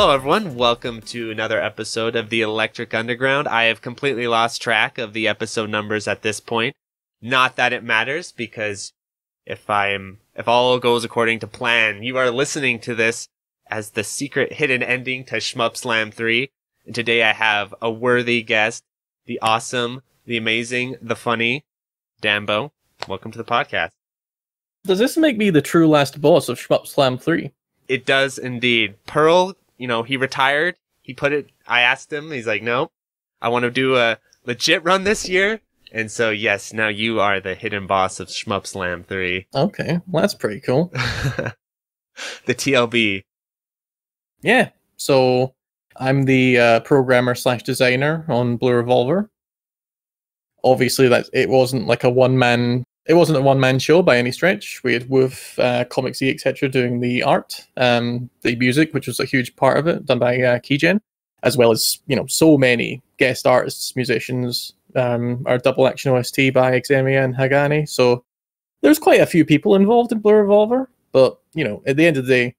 Hello, everyone. Welcome to another episode of the Electric Underground. I have completely lost track of the episode numbers at this point. Not that it matters, because if I am, if all goes according to plan, you are listening to this as the secret hidden ending to Shmup Slam 3. And today I have a worthy guest, the awesome, the amazing, the funny, Danbo. Welcome to the podcast. Does this make me the true last boss of Shmup Slam 3? It does indeed. Pearl, you know, he retired. He put it, I asked him, he's like, no, I want to do a legit run this year. And so, yes, now you are the hidden boss of Shmup Slam 3. Okay, well, that's pretty cool. the TLB. Yeah, so I'm the uh, programmer slash designer on Blue Revolver. Obviously, that it wasn't like a one man. It wasn't a one man show by any stretch. We had with uh, Comicsy etc. doing the art, um, the music, which was a huge part of it, done by uh, Keygen, as well as you know so many guest artists, musicians. Um, our double action OST by Xemia and Hagani. So there's quite a few people involved in Blue Revolver, but you know, at the end of the day,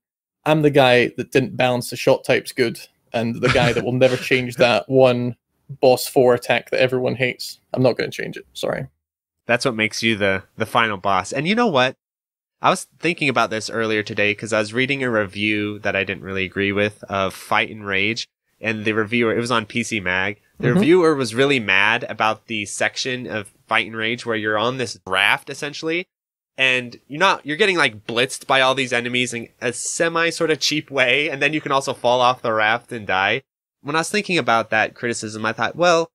I'm the guy that didn't balance the shot types good, and the guy that will never change that one boss four attack that everyone hates. I'm not going to change it. Sorry. That's what makes you the the final boss. And you know what? I was thinking about this earlier today because I was reading a review that I didn't really agree with of Fight and Rage, and the reviewer it was on PC Mag. The Mhm. reviewer was really mad about the section of Fight and Rage where you're on this raft essentially, and you're not you're getting like blitzed by all these enemies in a semi sort of cheap way, and then you can also fall off the raft and die. When I was thinking about that criticism, I thought, well,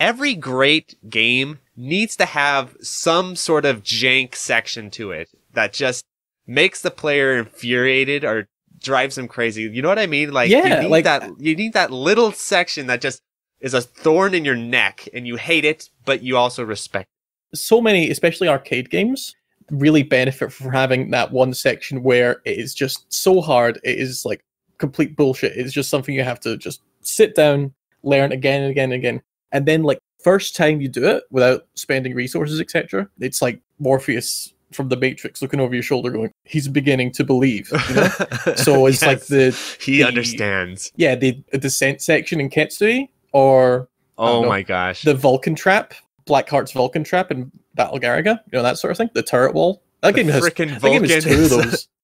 every great game needs to have some sort of jank section to it that just makes the player infuriated or drives them crazy. You know what I mean? Like Yeah, you need like- that you need that little section that just is a thorn in your neck and you hate it, but you also respect. It. So many, especially arcade games, really benefit from having that one section where it is just so hard. It is like complete bullshit. It's just something you have to just sit down, learn again and again and again. And then, like, first time you do it without spending resources, etc., it's like Morpheus from the Matrix looking over your shoulder going, he's beginning to believe. You know? so it's like the, he the- understands. yeah, the, the descent section in Ketsui or Oh know. my gosh. the Vulcan trap, Blackheart's Vulcan trap in Battle Garegga, you know that sort of thing. The turret wall. That The game has, frickin' that game has Vulcan two of those.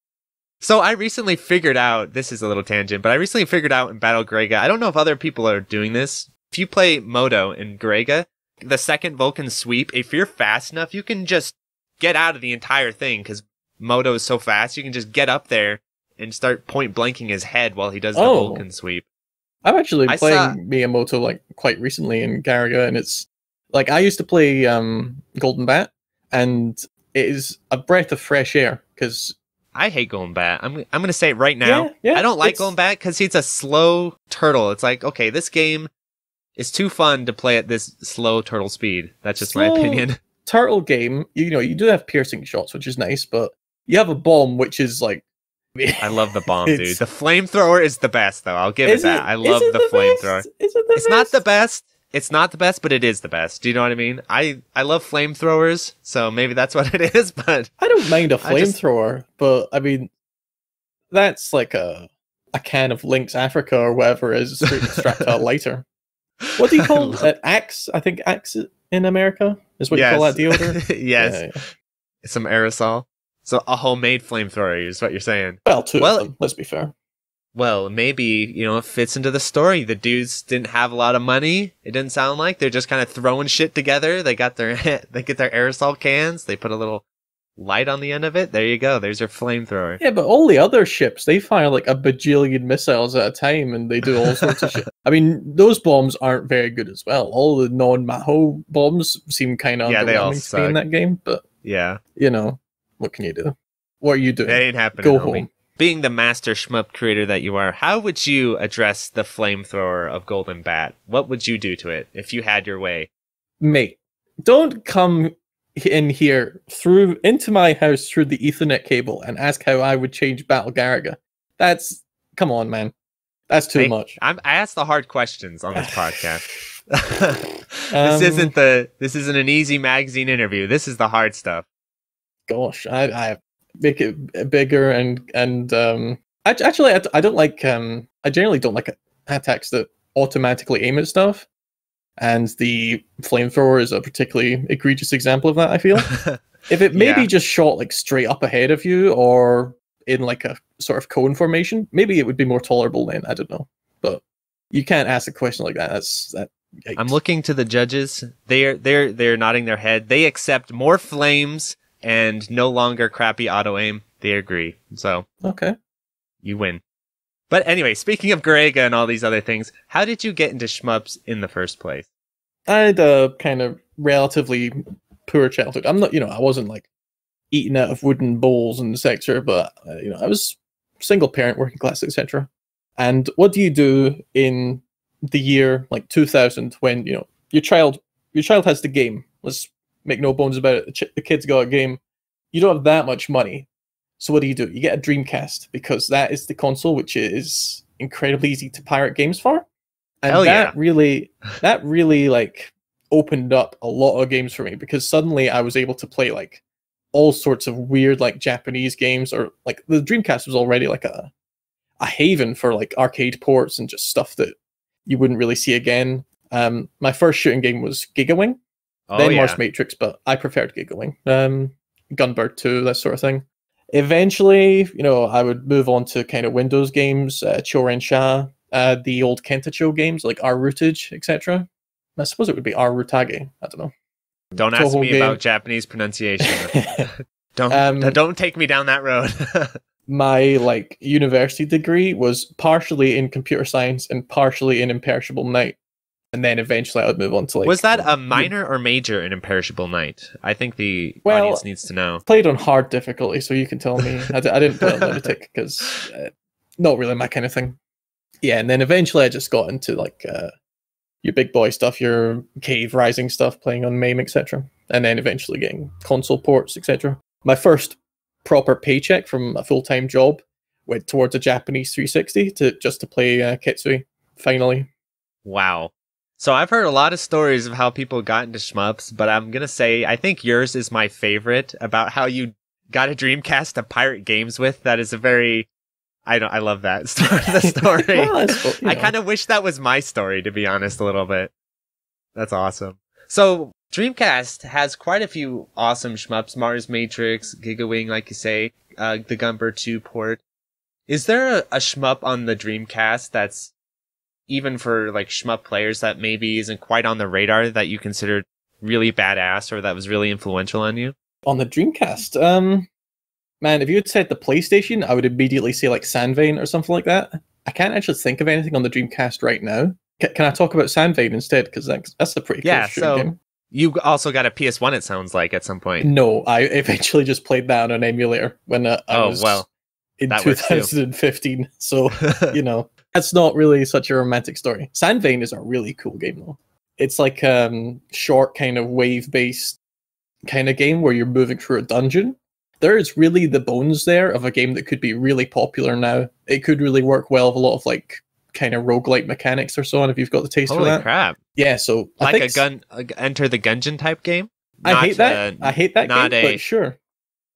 So I recently figured out this is a little tangent, but I recently figured out in Battle Garegga. I don't know if other people are doing this. If you play Moto in Garegga, the second Vulcan sweep, if you're fast enough, you can just get out of the entire thing because Moto is so fast. You can just get up there and start point blanking his head while he does the Oh. Vulcan sweep. I'm actually I playing saw- Miyamoto like quite recently in Garegga, and it's like I used to play um, Golden Bat, and it is a breath of fresh air because I hate Golden Bat. I'm I'm gonna say it right now. Yeah, yeah, I don't like Golden Bat because he's a slow turtle. It's like okay, this game is too fun to play at this slow turtle speed. That's just my opinion. turtle game, you know, you do have piercing shots, which is nice, but you have a bomb which is like. I love the bomb, dude. The flamethrower is the best, though. I'll give it that. I is love it the, flamethrower. Is it the It's not the best? best. It's not the best, but it is the best. Do you know what I mean? I I love flamethrowers, so maybe that's what it is. But I don't mind a flamethrower, but I mean, that's like a a can of Lynx Africa or whatever it is strapped to a lighter. What do you call I it? Uh, axe? I think axe in America is what you call that deodorant. yes, Yeah, yeah. some aerosol. So a homemade flamethrower is what you're saying. Well, two Well- of them. Let's be fair. Well, maybe you know it fits into the story. The dudes didn't have a lot of money. It didn't sound like they're just kind of throwing shit together. They got their they get their aerosol cans. They put a little light on the end of it. There you go. There's your flamethrower. Yeah, but all the other ships they fire like a bajillion missiles at a time, and they do all sorts of shit. I mean, those bombs aren't very good as well. All the non-Maho bombs seem kind of Yeah, they all underwhelming in that game, but Yeah, you know, what can you do? What are you doing? that ain't happening. Go homie. home. Being the master shmup creator that you are, how would you address the flamethrower of Golden Bat? What would you do to it if you had your way? mate, don't come in here through into my house through the Ethernet cable and ask how I would change Battle Garegga. That's come on, man. That's too Hey, much. I'm, I ask the hard questions on this podcast. this Um, isn't the this isn't an easy magazine interview. This is the hard stuff. Gosh, I, I make it bigger and and um. Act- Actually, I don't like. Um, I generally don't like attacks that automatically aim at stuff, and the flamethrower is a particularly egregious example of that. I feel if it maybe Yeah. just shot like straight up ahead of you or in like a sort of cone formation, maybe it would be more tolerable then. I don't know, but you can't ask a question like that. That's that. I'm looking to the judges. They're they're they're nodding their head. They accept more flames and no longer crappy auto aim. They agree. So Okay. you win. But anyway, speaking of Garegga and all these other things, how did you get into shmups in the first place? I had a kind of relatively poor childhood. I'm not, you know, I wasn't like eating out of wooden bowls in the sector, but uh, you know, I was single parent, working class, etc. And what do you do in the year like 2000 when you know your child your child has the game? Let's make no bones about it. The, ch- the kid's got a game. You don't have that much money, so what do you do? You get a Dreamcast because that is the console which is incredibly easy to pirate games for. And Hell that yeah. really that really like opened up a lot of games for me because suddenly I was able to play like all sorts of weird like Japanese games or like the Dreamcast was already like a a haven for like arcade ports and just stuff that you wouldn't really see again. Um, my first shooting game was Gigawing, Oh then yeah. Mars Matrix, but I preferred Gigawing. Um, Gunbird 2, that sort of thing. Eventually, you know, I would move on to kind of Windows games, uh, Choren Sha, uh, the old Kenta Cho games like rRootage, etc. I suppose it would be R Rutage. I don't know. Don't ask Touhou me game. about Japanese pronunciation. don't Um, don't take me down that road. my like university degree was partially in computer science and partially in imperishable night and then eventually i would move on to like was that a minor or major in Imperishable Night? I think the Well- audience needs to know. played on hard difficulty so you can tell me i, d- I didn't play on lunatic because uh, not really my kind of thing yeah and then eventually i just got into like uh your big boy stuff your cave Raizing stuff playing on mame etc and then eventually getting console ports etc my first proper paycheck from a full-time job went towards a japanese 360 to just to play uh, ketsui finally Wow. So I've heard a lot of stories of how people got into shmups, but I'm gonna say I think yours is my favorite about how you got a Dreamcast to pirate games with. That is a very I don't I love that story. The story. Well, I I kind of wish that was my story, to be honest, a little bit. That's awesome. So Dreamcast has quite a few awesome shmups: Mars Matrix, Gigawing, like you say, uh, the Gunbird 2 port. Is there a, a shmup on the Dreamcast that's even for like shmup players that maybe isn't quite on the radar that you considered really badass or that was really influential on you? on the Dreamcast. Um, man, if you had said the PlayStation, I would immediately say like Sandvane or something like that. I can't actually think of anything on the Dreamcast right now. C- can I talk about Sandvane instead? Because that's, that's a pretty cool Yeah, so- game. You also got a PS1, it sounds like, at some point. No, I eventually just played that on an emulator when uh, I Oh, was well, in that works too. 2015. So you know, that's not really such a romantic story. Sandvane is a really cool game though. It's like um short kind of wave based kind of game where you're moving through a dungeon. There is really the bones there of a game that could be really popular now. It could really work well with a lot of like kind of roguelike mechanics or so on if you've got the taste for Holy that. crap. Yeah, so I Like a gun, a enter the Gungeon type game? I hate that. uh, I hate that not game, a- but sure.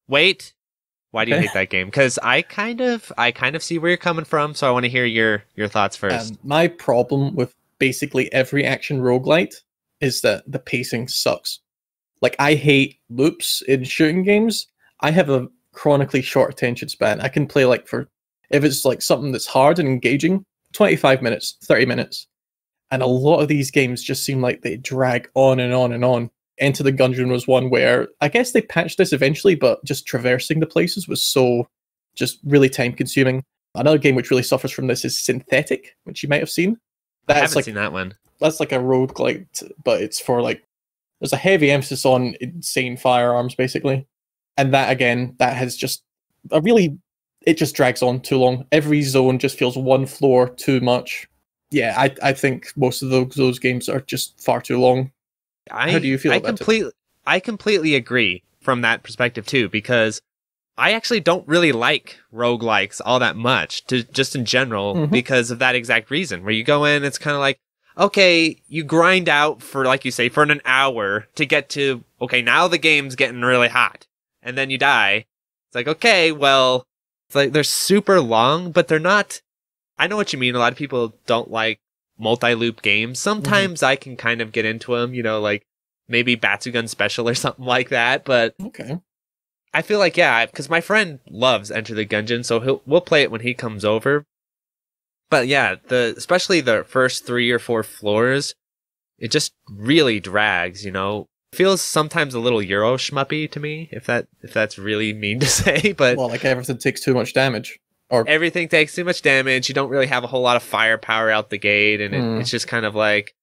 Wait. Why do you hate that game? Because I kind of, I kind of see where you're coming from, so I want to hear your your thoughts first. Um, my problem with basically every action roguelite is that the pacing sucks. Like I hate loops in shooting games. I have a chronically short attention span. I can play like for if it's like something that's hard and engaging, 25 minutes, 30 minutes. And a lot of these games just seem like they drag on and on and on. Enter the Gungeon was one where I guess they patched this eventually, but just traversing the places was so just really time consuming. Another game which really suffers from this is Synthetic, which you might have seen. I That's haven't like seen that one. that's like a roguelite, but it's for like there's a heavy emphasis on insane firearms basically. And that again, that has just a really it just drags on too long. Every zone just feels one floor too much. Yeah, I I think most of those those games are just far too long. I, How do you feel I about it? completely, I completely agree from that perspective too, because I actually don't really like roguelikes all that much, to just in general, Mhm. because of that exact reason. Where you go in, it's kind of like, okay, you grind out for, like you say, for an hour to get to, okay, now the game's getting really hot, and then you die. It's like, okay, well, It's like they're super long, but they're not. I know what you mean. A lot of people don't like multi-loop games. Mm-hmm. Sometimes I can kind of get into them, you know, like maybe Batsugun Special or something like that. But Okay. I feel like yeah, because my friend loves Enter the Gungeon, so he'll we'll play it when he comes over. But yeah, the especially the first three or four floors, it just really drags. You know, feels sometimes a little Euro schmuppy to me, if that if that's really mean to say. But Well, like everything takes too much damage. Or everything takes too much damage. You don't really have a whole lot of firepower out the gate, and it, Hmm. it's just kind of like,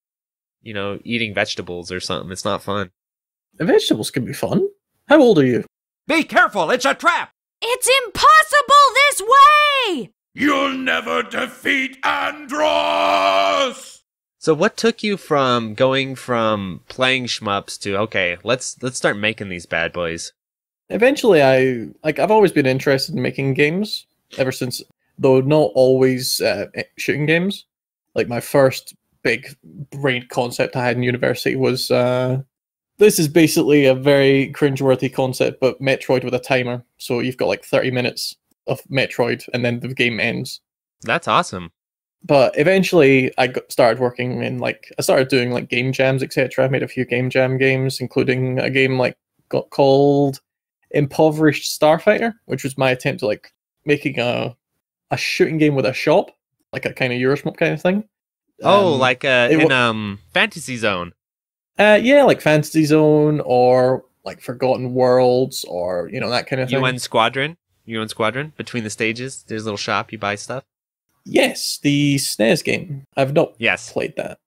you know, eating vegetables or something. It's not fun. the vegetables can be fun. How old are you? Be careful, it's a trap! It's impossible this way! You'll never defeat Andros! So what took you from going from playing shmups to okay, let's let's start making these bad boys? Eventually, I like. I've always been interested in making games ever since, though not always uh, shooting games. Like my first big brain concept I had in university was uh, this is basically a very cringeworthy concept, but Metroid with a timer. So you've got like thirty minutes of Metroid, and then the game ends. That's awesome. but eventually I got, started working in like I started doing like game jams etc. I made a few game jam games, including a game like got called Impoverished Starfighter, which was my attempt to like making a a shooting game with a shop, like a kind of Euroshmup kind of thing. oh, Um, like uh, in um Fantasy Zone. uh, yeah, like Fantasy Zone or like Forgotten Worlds or you know that kind of thing. UN Squadron. UN Squadron. Between the stages, there's a little shop. You buy stuff. Yes, the SNES game. I've not Yes. played that.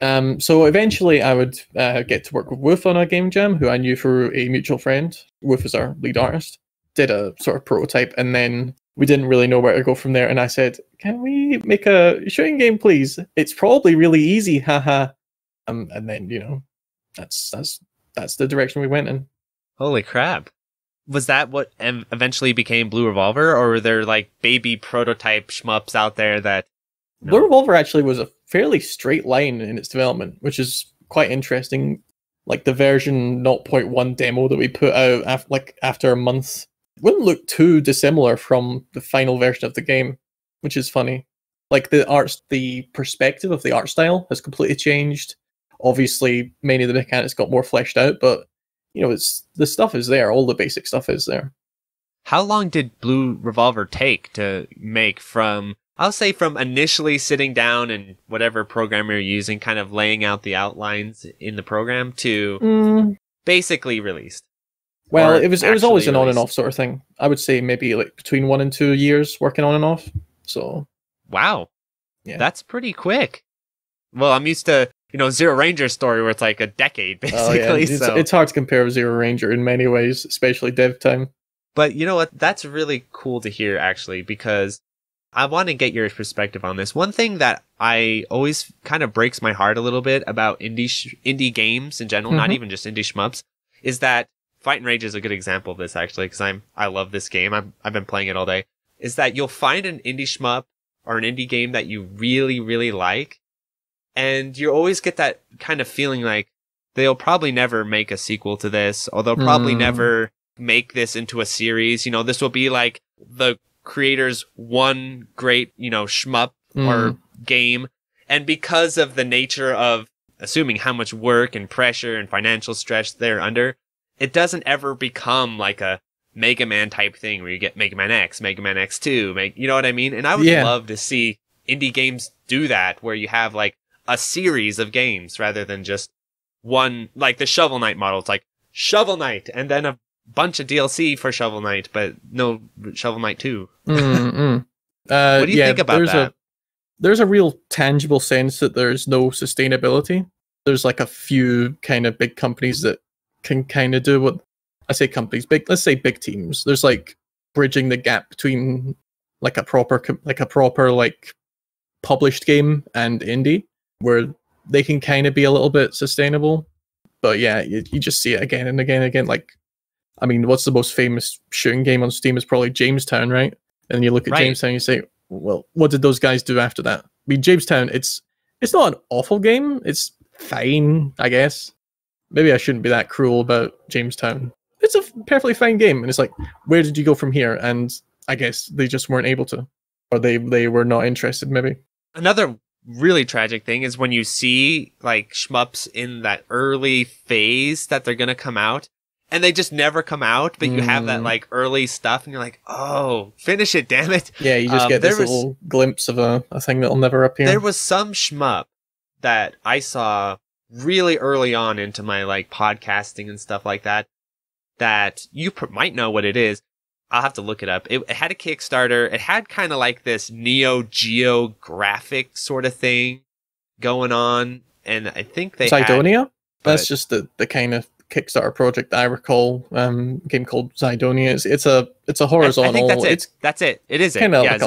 Um, so eventually, I would uh, get to work with Wolf on a game jam, who I knew through a mutual friend. Wolf is our lead artist. Did a sort of prototype, and then we didn't really know where to go from there. And I said, "Can we make a shooting game, please? It's probably really easy, haha." Um, and then you know, that's that's that's the direction we went in. Holy crap. Was that what ev- eventually became Blue Revolver, or were there like baby prototype shmups out there that? No. Blue Revolver actually was a fairly straight line in its development, which is quite interesting. Like the version 0.1 demo that we put out af- like after a month wouldn't look too dissimilar from the final version of the game, which is funny. Like the arts, the perspective of the art style has completely changed. Obviously, many of the mechanics got more fleshed out, but you know, it's the stuff is there. All the basic stuff is there. How long did Blue Revolver take to make from, I'll say from initially sitting down and whatever program you're using, kind of laying out the outlines in the program to mm. basically released? Well, it was it was always an on and off sort of thing. I would say maybe like between one and two years working on and off. So Wow. Yeah. That's pretty quick. Well, I'm used to, you know, Zero Ranger story where it's like a decade Oh, yeah, basically. it's, so it's hard to compare with Zero Ranger in many ways, especially dev time. But you know what? That's really cool to hear actually because I want to get your perspective on this. One thing that I always kind of breaks my heart a little bit about indie sh- indie games in general, not Mhm. even just indie shmups, is that Fight and Rage is a good example of this actually because I'm I love this game. I'm, I've been playing it all day. Is that you'll find an indie shmup or an indie game that you really really like, and you always get that kind of feeling like they'll probably never make a sequel to this, or they'll probably Mm. never make this into a series. You know, this will be like the creator's one great, you know, shmup or Mm. game. And because of the nature of assuming how much work and pressure and financial stress they're under, it doesn't ever become like a Mega Man type thing where you get Mega Man X, Mega Man X2, make, you know what I mean? And I would Yeah. love to see indie games do that where you have like a series of games rather than just one, like the Shovel Knight model. It's like Shovel Knight and then a bunch of DLC for Shovel Knight, but no Shovel Knight 2. Mm, mm. Uh, What do you yeah, think about there's that? A, there's a real tangible sense that there's no sustainability. There's like a few kind of big companies that can kind of do what I say companies, big let's say big teams. There's like bridging the gap between like a proper like a proper like published game and indie where they can kind of be a little bit sustainable. But yeah, you, you just see it again and again and again. Like, I mean, what's the most famous shooting game on Steam is probably Jamestown, right? And you look at Right. Jamestown, you say, well, what did those guys do after that? I mean, Jamestown, it's it's not an awful game. It's fine, I guess. Maybe I shouldn't be that cruel about Jamestown. It's a perfectly fine game, and it's like, where did you go from here? And I guess they just weren't able to, or they they were not interested. Maybe. Another really tragic thing is when you see like shmups in that early phase that they're gonna come out, and they just never come out. But you have that Mm. like early stuff, and you're like, oh, finish it, damn it. Yeah, you just Um, get this was- little glimpse of a, a thing that'll never appear. There was some shmup that I saw really early on into my like podcasting and stuff like that that you pr- might know what it is. I'll have to look it up. It, it had a Kickstarter. It had kind of like this Neo Geo graphic sort of thing going on, and I think they had, Xydonia. That's but- just the, the kind of Kickstarter project I recall. Um, game called Xydonia. It's, it's a it's a horizontal. I think that's it. It's that's it. It is it. Yeah, like a-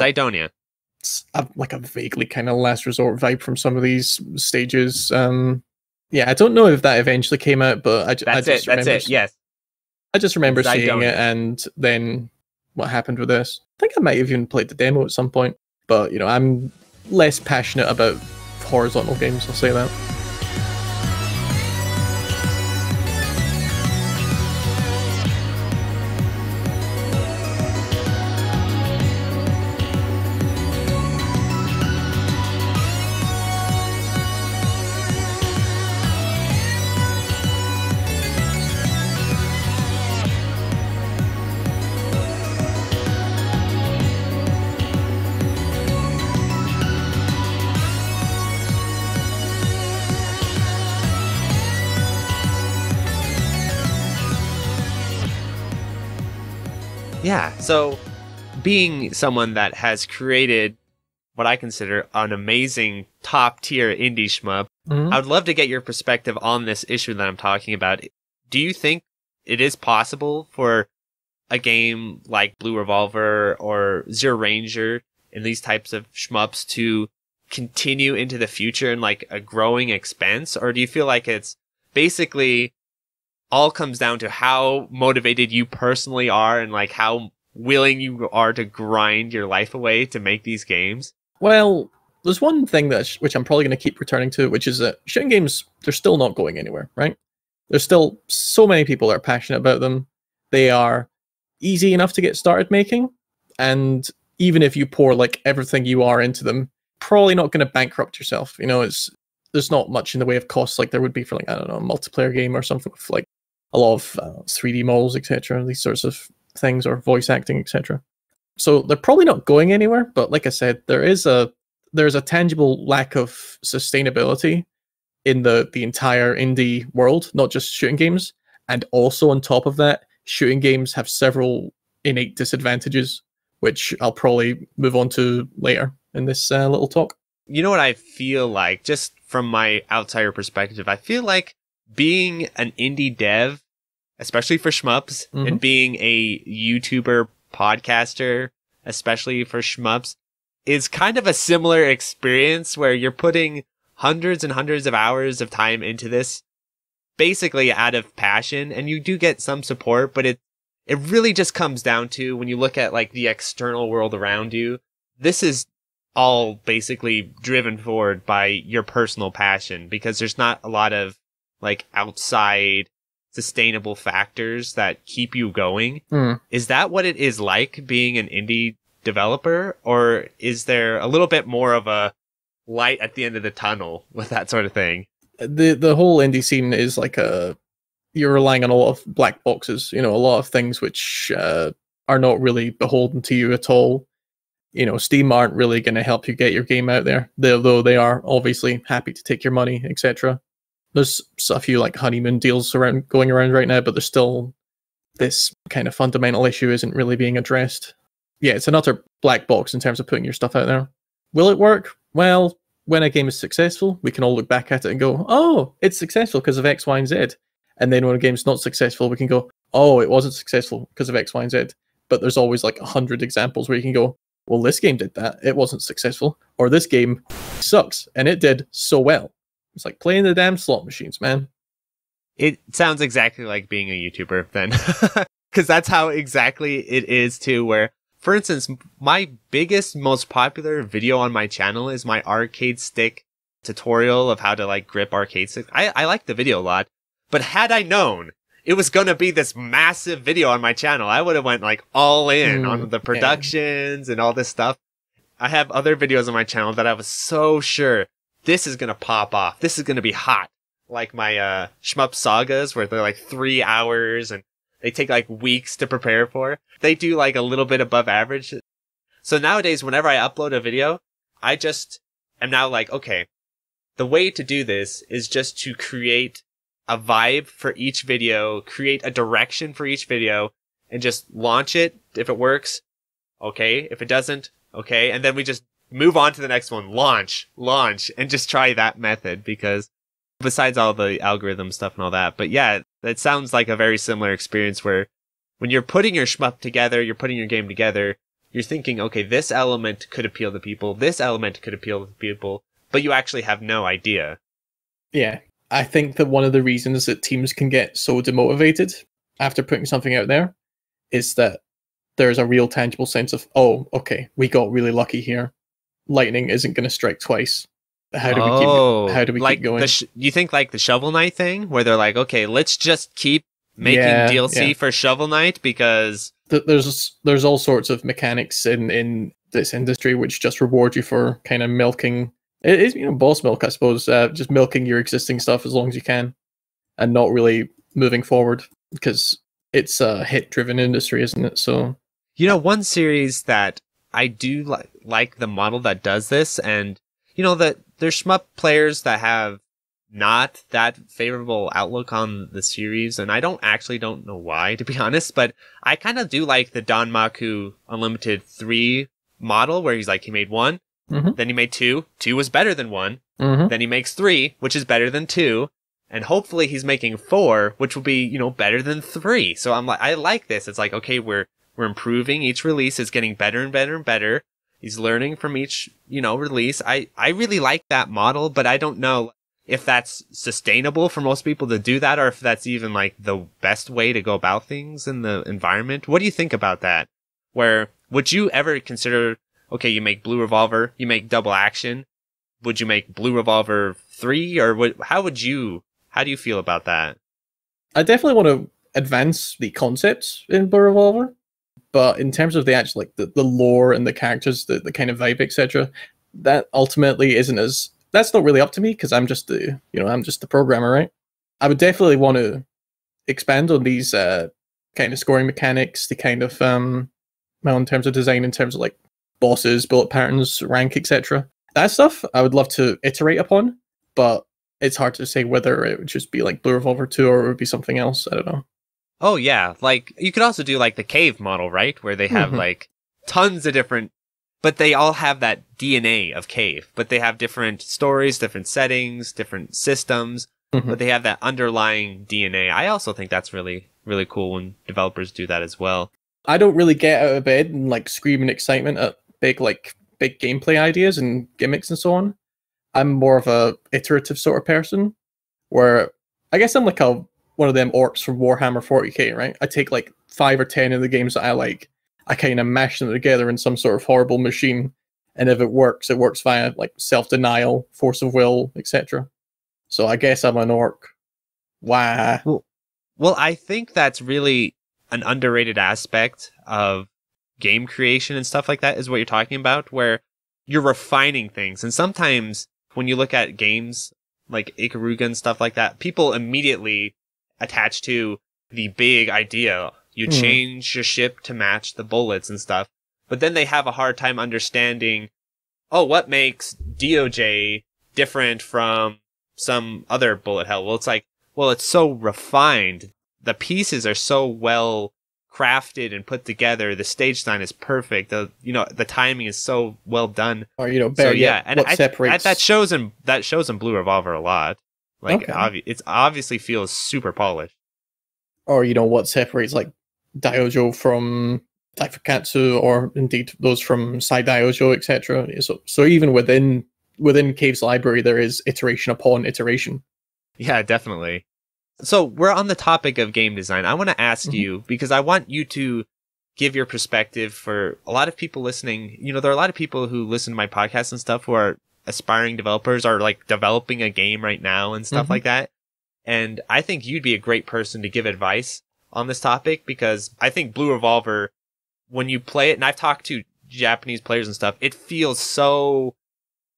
a, like a vaguely kind of last resort vibe from some of these stages. Um, yeah, I don't know if that eventually came out, but I, ju- I just it. That's remember it. Yes. I just remember seeing it, and then what happened with this? I think I might have even played the demo at some point, but you know, I'm less passionate about horizontal games. I'll say that. So, being someone that has created what I consider an amazing top tier indie shmup, Mhm. I would love to get your perspective on this issue that I'm talking about. Do you think it is possible for a game like Blue Revolver or Zero Ranger and these types of shmups to continue into the future in like a growing expense? Or do you feel like it's basically all comes down to how motivated you personally are and like how willing you are to grind your life away to make these games? Well, there's one thing that sh- which I'm probably going to keep returning to, which is that shooting games they're still not going anywhere, right? There's still so many people that are passionate about them. They are easy enough to get started making, and even if you pour like everything you are into them, probably not going to bankrupt yourself. You know, it's there's not much in the way of costs like there would be for like I don't know a multiplayer game or something with like a lot of uh, 3D models, etc. These sorts of things or voice acting, etc. So they're probably not going anywhere. But like I said, there is a there's a tangible lack of sustainability in the the entire indie world, not just shooting games. And also on top of that, shooting games have several innate disadvantages, which I'll probably move on to later in this uh, little talk. You know what I feel like, just from my outsider perspective, I feel like being an indie dev, especially for shmups, and mm-hmm. being a YouTuber podcaster, especially for shmups, is kind of a similar experience where you're putting hundreds and hundreds of hours of time into this basically out of passion and you do get some support but it it really just comes down to when you look at like the external world around you this is all basically driven forward by your personal passion because there's not a lot of like outside sustainable factors that keep you going. Hmm. is that what it is like being an indie developer or is there a little bit more of a light at the end of the tunnel with that sort of thing? The the whole indie scene is like a you're relying on a lot of black boxes you know a lot of things which uh, are not really beholden to you at all. You know steam aren't really going to help you get your game out there though they are obviously happy to take your money etc there's a few like honeymoon deals around going around right now but there's still this kind of fundamental issue isn't really being addressed yeah it's another black box in terms of putting your stuff out there will it work well when a game is successful, we can all look back at it and go, oh, it's successful because of X, Y, and Z. And then when a game's not successful, we can go, oh, it wasn't successful because of X, Y, and Z. But there's always like a hundred examples where you can go, well, this game did that. It wasn't successful. Or this game sucks and it did so well. It's like playing the damn slot machines, man. It sounds exactly like being a YouTuber then. Because that's how exactly it is too, where, for instance, my biggest, most popular video on my channel is my arcade stick tutorial of how to like grip arcade stick. I, I like the video a lot, but had I known it was gonna be this massive video on my channel. I would have went like all in Mm, on the yeah. productions and all this stuff. I have other videos on my channel that I was so sure this is gonna pop off. This is gonna be hot. Like my uh shmup sagas where they're like three hours and they take like weeks to prepare for. They do like a little bit above average. So nowadays, whenever I upload a video, I just am now like, okay, the way to do this is just to create a vibe for each video, create a direction for each video, and just launch it. If it works, okay. If it doesn't, okay. And then we just move on to the next one. Launch, launch, and just try that method because besides all the algorithm stuff and all that. But yeah, that sounds like a very similar experience where when you're putting your shmup together, you're putting your game together, you're thinking, okay, this element could appeal to people, this element could appeal to people, but you actually have no idea. Yeah. I think that one of the reasons that teams can get so demotivated after putting something out there is that there's a real tangible sense of, oh, okay, we got really lucky here. Lightning isn't going to strike twice. How do we keep? How do we Oh, like keep going? Sh- you think like the Shovel Knight thing, where they're like, okay, let's just keep making Yeah, DLC yeah. for Shovel Knight because Th- there's there's all sorts of mechanics in in this industry which just reward you for kind of milking. It is you know boss milk, I suppose. Uh, just milking your existing stuff as long as you can, and not really moving forward because it's a hit driven industry, isn't it? So You know, one series that I do li- like the model that does this, and you know that there's shmup players that have not that favorable outlook on the series, and I don't actually don't know why, to be honest. But I kind of do like the Danmaku Unlimited three model, where he's like he made one, Mhm. then he made two, two was better than one, mhm. then he makes three, which is better than two. And hopefully he's making four, which will be, you know, better than three. So I'm like, I like this. It's like, okay, we're, we're improving. Each release is getting better and better and better. He's learning from each, you know, release. I, I really like that model, but I don't know if that's sustainable for most people to do that or if that's even like the best way to go about things in the environment. What do you think about that? Where would you ever consider, okay, you make Blue Revolver, you make Double Action, would you make Blue Revolver 3 or how would you, how do you feel about that? I definitely want to advance the concepts in Blue Revolver, but in terms of the actual like the, the lore and the characters, the, the kind of vibe, etc., that ultimately isn't as that's not really up to me because I'm just the you know I'm just the programmer, right? I would definitely want to expand on these uh, kind of scoring mechanics, the kind of um, well, in terms of design, in terms of like bosses, bullet patterns, rank, etc. That stuff I would love to iterate upon, but it's hard to say whether it would just be like Blue Revolver 2 or it would be something else. I don't know. Oh yeah, like you could also do like the cave model, right? Where they have Mhm. like tons of different but they all have that DNA of cave, but they have different stories, different settings, different systems, Mhm. but they have that underlying DNA. I also think that's really really cool when developers do that as well. I don't really get out of bed and like scream in excitement at big like big gameplay ideas and gimmicks and so on. I'm more of a iterative sort of person where I guess I'm like a one of them orcs from Warhammer 40k, right? I take like five or ten of the games that I like, I kind of mash them together in some sort of horrible machine, and if it works, it works via like self denial, force of will, etc. So I guess I'm an orc. Why? Well, I think that's really an underrated aspect of game creation and stuff like that is what you're talking about, where you're refining things. And sometimes when you look at games like Ikaruga and stuff like that, people immediately attach to the big idea. You Hmm. change your ship to match the bullets and stuff. But then they have a hard time understanding, oh, what makes DOJ different from some other bullet hell? Well, it's like, well, it's so refined. The pieces are so well crafted and put together. The stage design is perfect. The you know the timing is so well done. Or you know, So yeah, and what I, separates I- that shows in that shows in Blue Revolver a lot. Like Okay. obvi- it's obviously feels super polished. or you know what separates like Daioujou from Daifukkatsu, or indeed those from Saidaioujou, etc. So, so even within within Cave's library, there is iteration upon iteration. Yeah, definitely. So we're on the topic of game design. I want to ask Mhm. you because I want you to give your perspective for a lot of people listening. You know, there are a lot of people who listen to my podcast and stuff who are aspiring developers are like developing a game right now and stuff Mhm. like that. And I think you'd be a great person to give advice on this topic because I think Blue Revolver, when you play it, and I've talked to Japanese players and stuff, it feels so.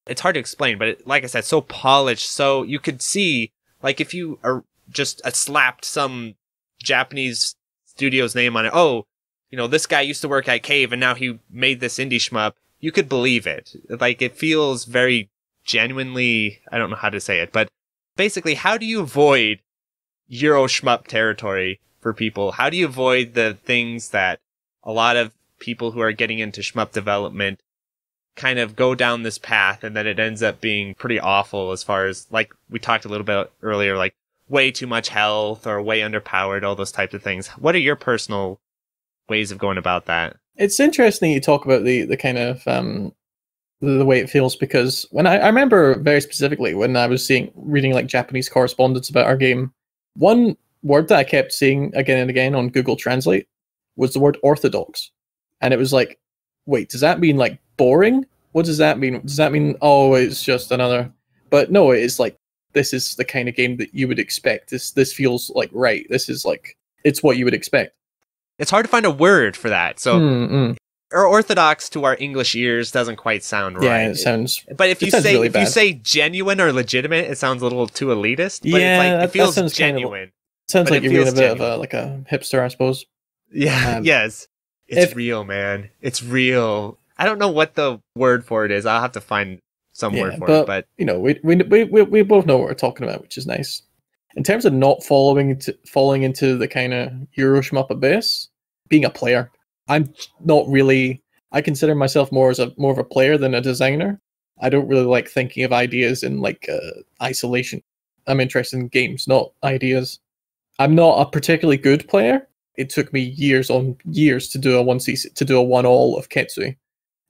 It's hard to explain, but it, like I said, so polished. So you could see, like, if you are just uh, slapped some Japanese studio's name on it, oh, you know, this guy used to work at Cave and now he made this indie shmup, you could believe it. Like, it feels very genuinely, I don't know how to say it, but basically, how do you avoid Euro shmup territory for people? How do you avoid the things that a lot of people who are getting into shmup development kind of go down this path and then it ends up being pretty awful as far as like we talked a little bit earlier like way too much health or way underpowered all those types of things what are your personal ways of going about that It's interesting you talk about the the kind of um the, way it feels because when I, I remember very specifically when I was seeing reading like Japanese correspondence about our game, one word that I kept seeing again and again on Google Translate was the word orthodox. And it was like, wait, does that mean like boring? What does that mean? Does that mean oh it's just another but no, it's like this is the kind of game that you would expect. This this feels like right. This is like it's what you would expect. It's hard to find a word for that so Mm, mm. or orthodox to our english ears doesn't quite sound right. Yeah, it sounds but if you say really if you say genuine or legitimate it sounds a little too elitist but Yeah, it's like that- it feels sounds kind of- genuine sounds like you're being a bit of a like a hipster, I suppose. Yeah. Um, yes. It's if- real, man. It's real. I don't know what the word for it is. I'll have to find some Yeah, word for but- it. But you know, we we we we both know what we're talking about, which is nice. In terms of not following into falling into the kind of Euro shmup abyss, being a player, I'm not really. I consider myself more as a more of a player than a designer. I don't really like thinking of ideas in like uh, isolation. I'm interested in games, not ideas. I'm not a particularly good player. It took me years on years to do a one to do a one all of Ketsui,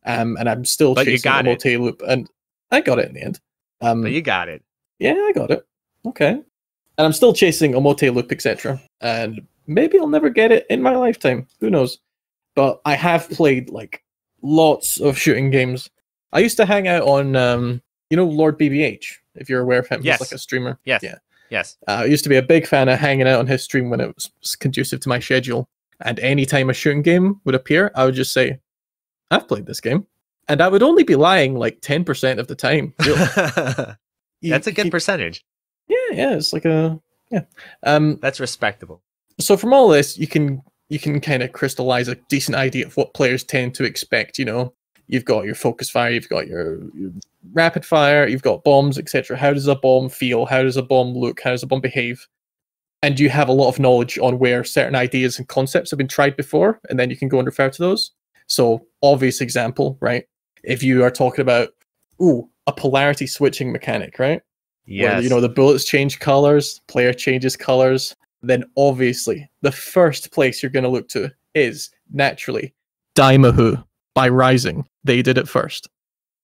um, and I'm still But chasing a multi loop, and I got it in the end. Um, but you got it. yeah, I got it. Okay. And I'm still chasing Omote Loop, etc. And maybe I'll never get it in my lifetime. Who knows? But I have played like lots of shooting games. I used to hang out on, um, you know, Lord BBH, if you're aware of him. Yes. He's like a streamer. Yes. Yeah. Yes. Uh, I used to be a big fan of hanging out on his stream when it was conducive to my schedule. And anytime a shooting game would appear, I would just say, I've played this game. And I would only be lying like 10% of the time. really. That's a good percentage. Yeah, yeah, it's like a yeah. Um, That's respectable. so from all this, you can you can kind of crystallize a decent idea of what players tend to expect. You know, you've got your focus fire, you've got your, your rapid fire, you've got bombs, etc. How does a bomb feel? How does a bomb look? How does a bomb behave? And you have a lot of knowledge on where certain ideas and concepts have been tried before, and then you can go and refer to those. So, obvious example, right? If you are talking about, ooh, a polarity switching mechanic, right? Yes. you know the bullets change colors, player changes colors, then obviously the first place you're going to look to is naturally Dimahoo by Raizing. They did it first.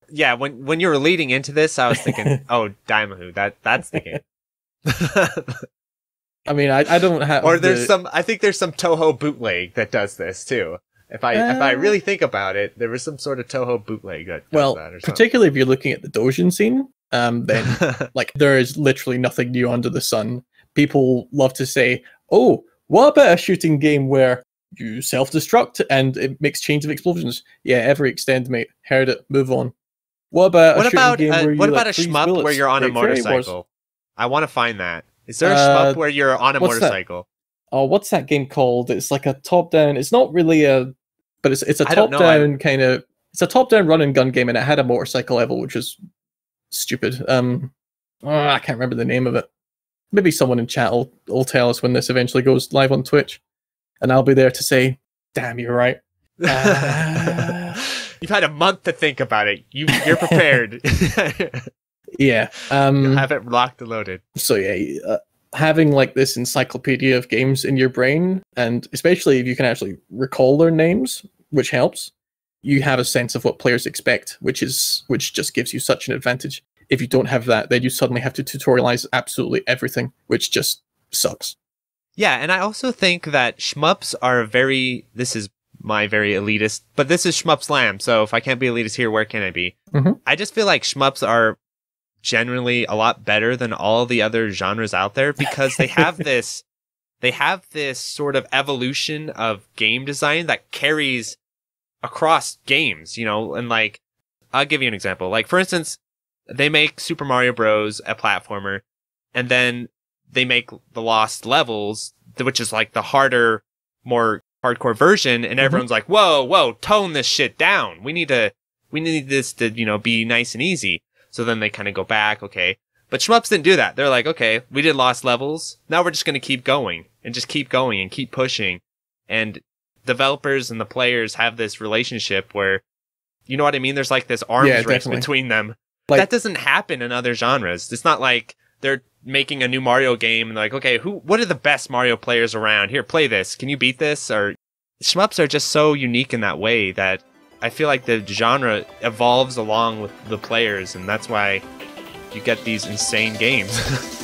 yeah. When when you were leading into this, I was thinking, oh, Dimahoo. That that's the game. I mean, I, I don't have. or there's the- some. I think there's some Touhou bootleg that does this too. If I if I Uh, really think about it, there was some sort of Touhou bootleg that well, that or something. particularly if you're looking at the Dojin scene, um, then like there is literally nothing new under the sun. People love to say, "Oh, what about a shooting game where you self-destruct and it makes chains of explosions?" Yeah, every extend, mate. Heard it. Move on. What about what a shooting about game where you what like, about a freeze shmup where you're on a Like motorcycle? I want to find that. Is there a Uh, shmup where you're on a what's that? motorcycle? Oh, what's that game called? It's like a top-down. It's not really a, but it's it's a I don't know, I- top-down kind of. It's a top-down run and gun game, and it had a motorcycle level, which was stupid. Um, oh, I can't remember the name of it. Maybe someone in chat will, will tell us when this eventually goes live on Twitch, and I'll be there to say, "Damn, you're right." Uh, You've had a month to think about it. You you're prepared. yeah. you Um. have it locked and loaded. so yeah, uh, having like this encyclopedia of games in your brain, and especially if you can actually recall their names, which helps, you have a sense of what players expect, which is which just gives you such an advantage. If you don't have that, then you suddenly have to tutorialize absolutely everything, which just sucks. Yeah, and I also think that shmups are very. This is my very elitist, but this is shmup slam. So if I can't be elitist here, where can I be? Mhm. I just feel like shmups are generally a lot better than all the other genres out there because they have this they have this sort of evolution of game design that carries across games, you know, and like I'll give you an example. Like for instance, they make Super Mario Bros a platformer and then they make the Lost Levels, which is like the harder, more hardcore version and mm-hmm. everyone's like, "Whoa, whoa, tone this shit down. We need to we need this to, you know, be nice and easy." So then they kind of go back, okay. But shmups didn't do that. They're like, okay, we did lost levels. Now we're just going to keep going and just keep going and keep pushing. And developers and the players have this relationship where, you know what I mean? There's like this arms Yeah, race definitely. between them. Like- that doesn't happen in other genres. It's not like they're making a new Mario game and they're like, okay, who, what are the best Mario players around? Here, play this. Can you beat this? Or shmups are just so unique in that way that I feel like the genre evolves along with the players, and that's why you get these insane games.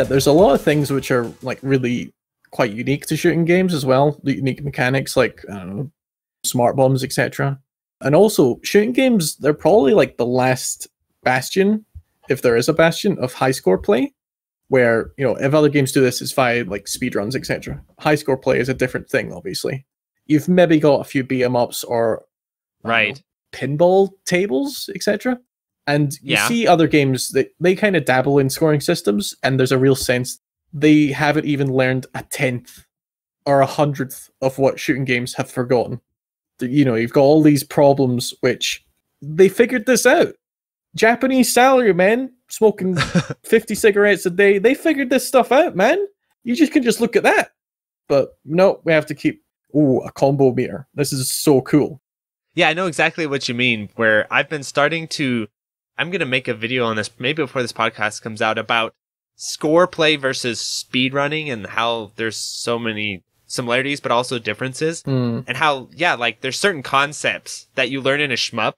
Yeah, there's a lot of things which are like really quite unique to shooting games as well. The unique mechanics like I don't know, smart bombs, etc. And also shooting games, they're probably like the last bastion, if there is a bastion, of high score play. Where, you know, if other games do this, it's via like speedruns, etc. High score play is a different thing, obviously. You've maybe got a few beat 'em ups or don't know, right. pinball tables, etc. And you Yeah. see other games that they kind of dabble in scoring systems, and there's a real sense they haven't even learned a tenth or a hundredth of what shooting games have forgotten. You know, you've got all these problems which they figured this out. Japanese salary men smoking 50 cigarettes a day, they figured this stuff out, man. You just can just look at that. But no, we have to keep ooh, a combo meter. This is so cool. Yeah, I know exactly what you mean. Where I've been starting to, I'm gonna make a video on this maybe before this podcast comes out about score play versus speed running and how there's so many similarities but also differences. Hmm. and how yeah like there's certain concepts that you learn in a shmup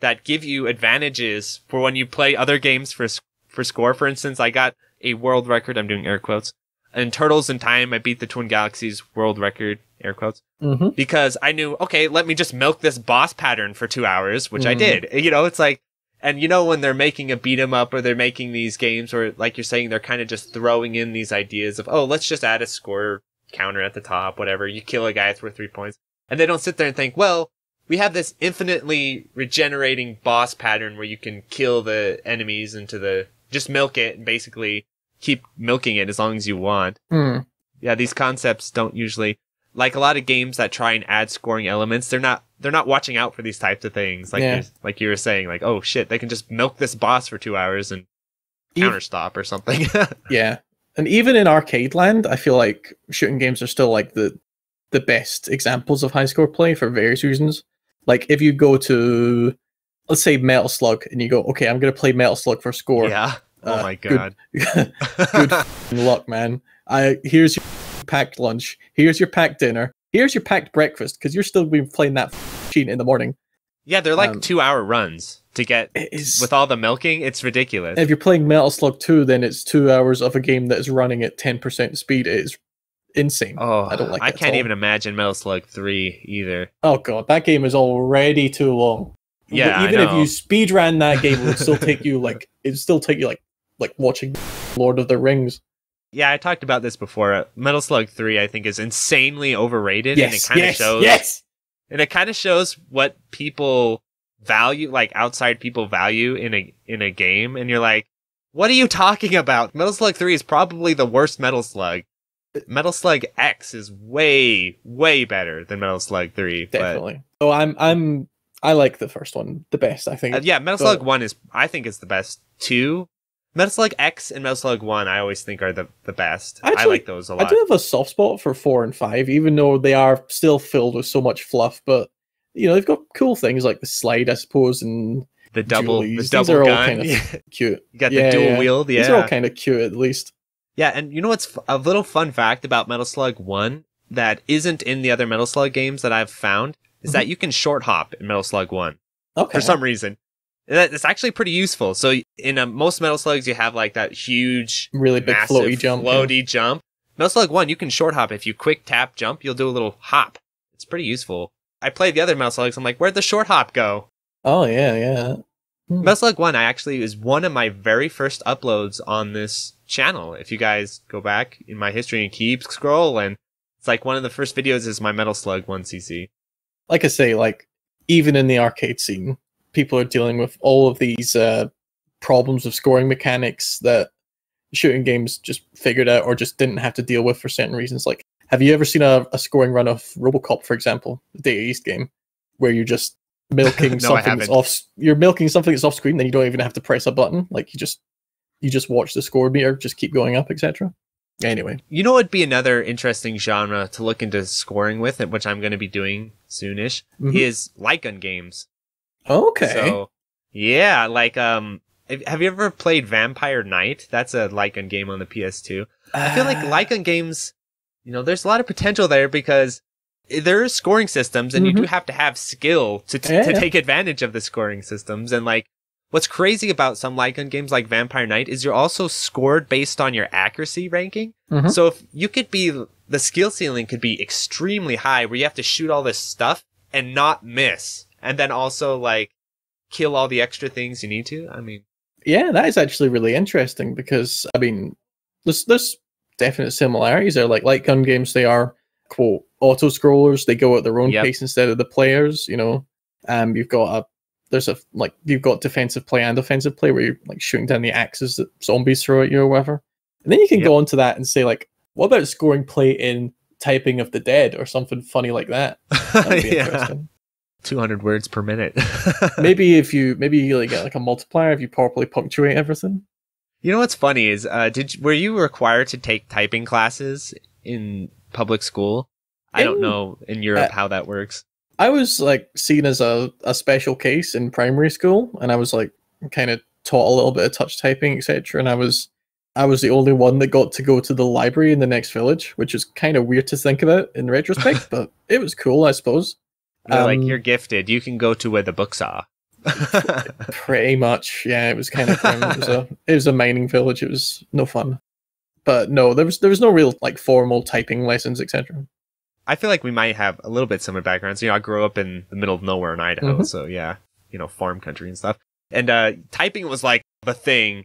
that give you advantages for when you play other games for for score for instance i got a world record i'm doing air quotes in turtles in time i beat the twin galaxies world record air quotes Mhm. because i knew okay let me just milk this boss pattern for two hours which i Mhm. did you know it's like and you know when they're making a beat 'em up or they're making these games or like you're saying they're kind of just throwing in these ideas of oh let's just add a score counter at the top whatever. You kill a guy it's worth three points. And they don't sit there and think well we have this infinitely regenerating boss pattern where you can kill the enemies into the just milk it and basically keep milking it as long as you want. Hmm. yeah these concepts don't usually like a lot of games that try and add scoring elements they're not they're not watching out for these types of things like Yeah. like you were saying like oh shit they can just milk this boss for two hours and Ev- counter stop or something Yeah. And even in arcade land, I feel like shooting games are still like the the best examples of high score play for various reasons. Like if you go to let's say Metal Slug and you go, okay, I'm gonna play Metal Slug for score. yeah oh Uh, my god Good f***ing luck, man. I here's your packed lunch. Here's your packed dinner. Here's your packed breakfast because you're still be playing that machine in the morning. yeah they're like Um, two hour runs to get It with all the milking it's ridiculous if you're playing Metal Slug 2, then it's two hours of a game that is running at 10% speed. It is insane. oh I don't like i can't even imagine metal slug 3 either Oh god, that game is already too long. Yeah, even if you speed ran that game, it would still take you like it'd still take you like like watching Lord of the Rings. Yeah i talked about this before Uh, metal slug 3 i think is insanely overrated and it kind of yes, shows yes. and it kind of shows what people value like outside people value in a in a game and you're like what are you talking about metal slug 3 is probably the worst metal slug metal slug x is way way better than metal slug 3 but Definitely. Oh, I'm I'm I like the first one the best. I think. uh, yeah metal But- slug 1 is i think is the best 2 Metal Slug X and Metal Slug One, I always think are the the best. I like those a lot. I do have a soft spot for four and five, even though they are still filled with so much fluff. But you know, they've got cool things like the slide, I suppose, and The double, Julies. the These double are all gun. kind of Yeah. cute. you got the Yeah, dual yeah. wield. These are all kind of cute, at least. yeah. And you know what's f- a little fun fact about Metal Slug One that isn't in the other Metal Slug games that I've found is mm-hmm. that you can short hop in Metal Slug One. Okay. for some reason. And that- It's actually pretty useful. So in uh, most Metal Slugs, you have like that huge, really big floaty jump. yeah. floaty jump. Metal Slug One, you can short hop. If you quick tap jump, you'll do a little hop. It's pretty useful. I played the other Metal Slugs. I'm like, where'd the short hop go? Oh yeah, yeah. Hmm. Metal Slug One, I actually is one of my very first uploads on this channel. If you guys go back in my history and keep scrolling, it's like one of the first videos is my Metal Slug One CC. Like I say, like even in the arcade scene, people are dealing with all of these uh, problems of scoring mechanics that shooting games just figured out or just didn't have to deal with for certain reasons. Like, have you ever seen a, a scoring run of RoboCop, for example, the Data East game, where you're just milking No, something that's off? You're milking something that's off screen, then you don't even have to press a button. Like you just you just watch the score meter just keep going up, etc. Anyway, You know, it'd be another interesting genre to look into scoring with, which I'm going to be doing soonish. Mhm. Is light gun games. Okay. So, yeah, like um, have- you ever played Vampire Knight? That's a light gun game on the PS2. I feel like light gun games, you know, there's a lot of potential there because there are scoring systems, and you do have to have skill to t- Yeah, to take advantage of the scoring systems. And like, what's crazy about some light gun games like Vampire Knight is you're also scored based on your accuracy ranking. Mhm. So if you could be the skill ceiling could be extremely high, where you have to shoot all this stuff and not miss, and then also like kill all the extra things you need to. I mean, Yeah, that is actually really interesting because I mean, there's there's definite similarities there. Like light gun games, they are quote auto scrollers. They go at their own Yep. pace instead of the players. You know, um, you've got a there's a like you've got defensive play and offensive play where you're like shooting down the axes that zombies throw at you or whatever. And then you can Yep. go into that and say like, what about scoring play in typing of the dead or something funny like that? That'd be yeah, interesting. 200 words per minute. maybe if you maybe you like get like a multiplier if you properly punctuate everything. You know what's funny is, uh, did you- were you required to take typing classes in public school? I don't know in Europe uh, how that works. I was like seen as a, a special case in primary school, and I was like kind of taught a little bit of touch typing, etc. And I was I was the only one that got to go to the library in the next village, which is kind of weird to think about in retrospect, but it was cool, I suppose. They're like um, you're gifted. You can go to where the books are. Pretty much, yeah. It was kind of grim. it was a it was a mining village. It was no fun, but no, there was there was no real like formal typing lessons, etc. I feel like we might have a little bit similar backgrounds. You know, I grew up in the middle of nowhere in Idaho, Mhm. so yeah, you know, farm country and stuff. And uh, typing was like the thing,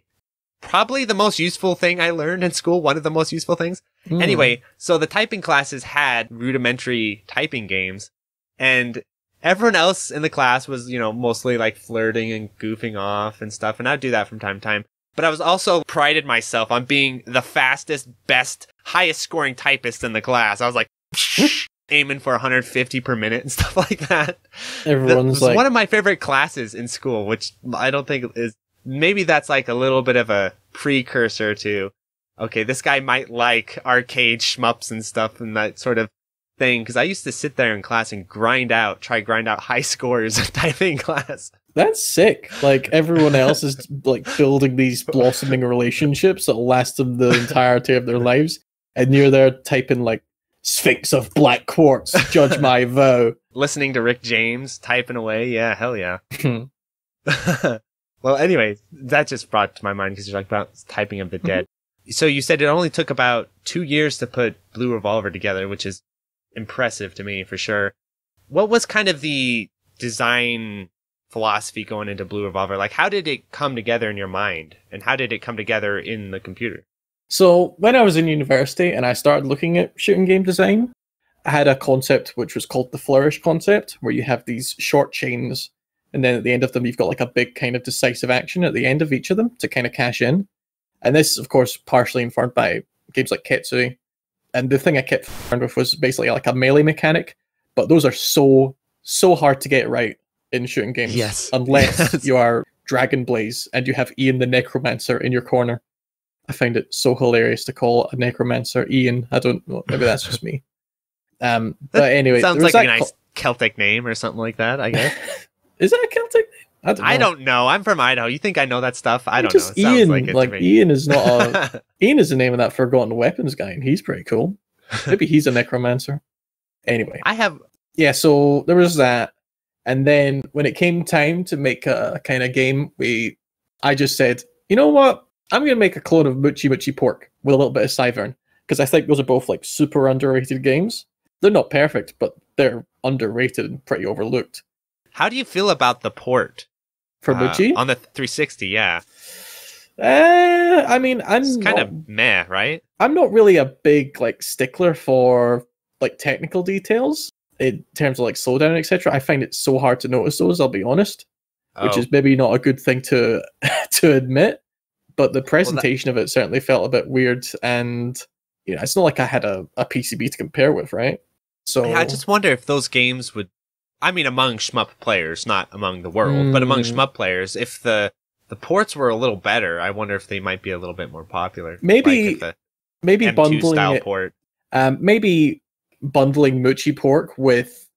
probably the most useful thing I learned in school. One of the most useful things. Hmm. Anyway, so the typing classes had rudimentary typing games, and everyone else in the class was, you know, mostly like flirting and goofing off and stuff. And I'd do that from time to time. But I was also prided myself on being the fastest, best, highest scoring typist in the class. I was like aiming for 150 per minute and stuff like that. That everyone's was like one of my favorite classes in school, which I don't think is maybe that's like a little bit of a precursor to okay, this guy might like arcade shmups and stuff and that sort of thing. Because I used to sit there in class and grind out, try grind out high scores in typing class. That's sick. Like everyone else is like building these blossoming relationships that'll last them the entirety of their lives, and you're there typing like Sphinx of Black Quartz, judge my vow. Listening to Rick James typing away, yeah, hell yeah. well, anyway, that just brought to my mind because you're talking about typing of the mm-hmm. dead. So you said it only took about two years to put Blue Revolver together, which is impressive to me for sure. What was kind of the design philosophy going into Blue Revolver? Like, how did it come together in your mind, and how did it come together in the computer? So when I was in university and I started looking at shooting game design, I had a concept which was called the flourish concept, where you have these short chains, and then at the end of them you've got like a big kind of decisive action at the end of each of them to kind of cash in. And this, of course, partially informed by games like Ketsui. And the thing I kept concerned with was basically like a melee mechanic, but those are so so hard to get right in shooting games. Yes. Unless Yes. you are Dragon Blaze and you have Ian the Necromancer in your corner. I find it so hilarious to call a necromancer Ian. I don't know. Maybe that's just me. Um, but anyway, Sounds like a nice Celtic name or something like that, I guess. Is that a Celtic? I don't. Know. I don't know. I'm from Idaho. You think I know that stuff? I don't just know. It Ian. like Like, it to me. Ian is not a. Ian is the name of that Forgotten Weapons guy, and he's pretty cool. Maybe he's a necromancer. Anyway, I have yeah. So there was that, and then when it came time to make a kind of game, we, I just said, you know what? I'm gonna make a clone of Muchi Muchi Pork with a little bit of Cyvern because I think those are both like super underrated games. They're not perfect, but they're underrated and pretty overlooked. How do you feel about the port For uh, Muchi, on the 360? Yeah, uh, I mean, I'm it's kind not of meh, right? I'm not really a big like stickler for like technical details in terms of like slowdown, etc. I find it so hard to notice those. I'll be honest, which Oh. is maybe not a good thing to to admit. But the presentation of it certainly felt a bit weird, and you know, it's not like I had a, a PCB to compare with, right? So I just wonder if those games would. I mean, among shmup players, not among the world, but among Mm. shmup players, if the the ports were a little better, I wonder if they might be a little bit more popular. Maybe like maybe M2 bundling style it, port. um, maybe bundling Muchi Pork with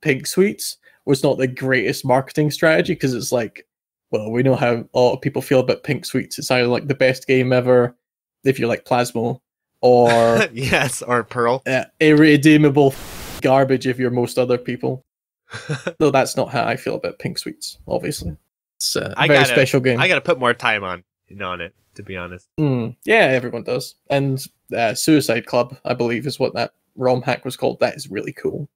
Pink Sweets was not the greatest marketing strategy because it's like, well, we know how a lot of people feel about Pink Sweets. It's either like the best game ever if you like Plasmo, or yes, or Pearl. uh, irredeemable garbage if you're most other people. Though that's not how I feel about Pink Sweets. Obviously, it's a I very gotta- special game. I got to put more time on on it, to be honest. Mm, yeah, everyone does. And uh, Suicide Club, I believe, is what that ROM hack was called. That is really cool.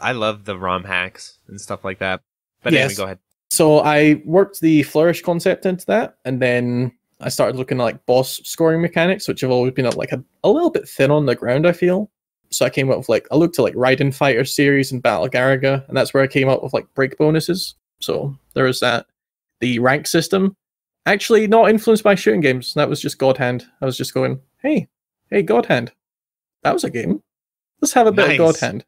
I love the ROM hacks and stuff like that. But anyway, Yes. go ahead. So I worked the flourish concept into that, and then I started looking at like boss scoring mechanics, which have always been like a, a little bit thin on the ground. I feel. So I came up with like I looked at like Raiden Fighter series and Battle Garegga, and that's where I came up with like break bonuses. So there is that. The rank system, actually not influenced by shooting games. That was just God Hand. I was just going, hey, hey, God Hand. That was a game. Let's have a bit of God Hand.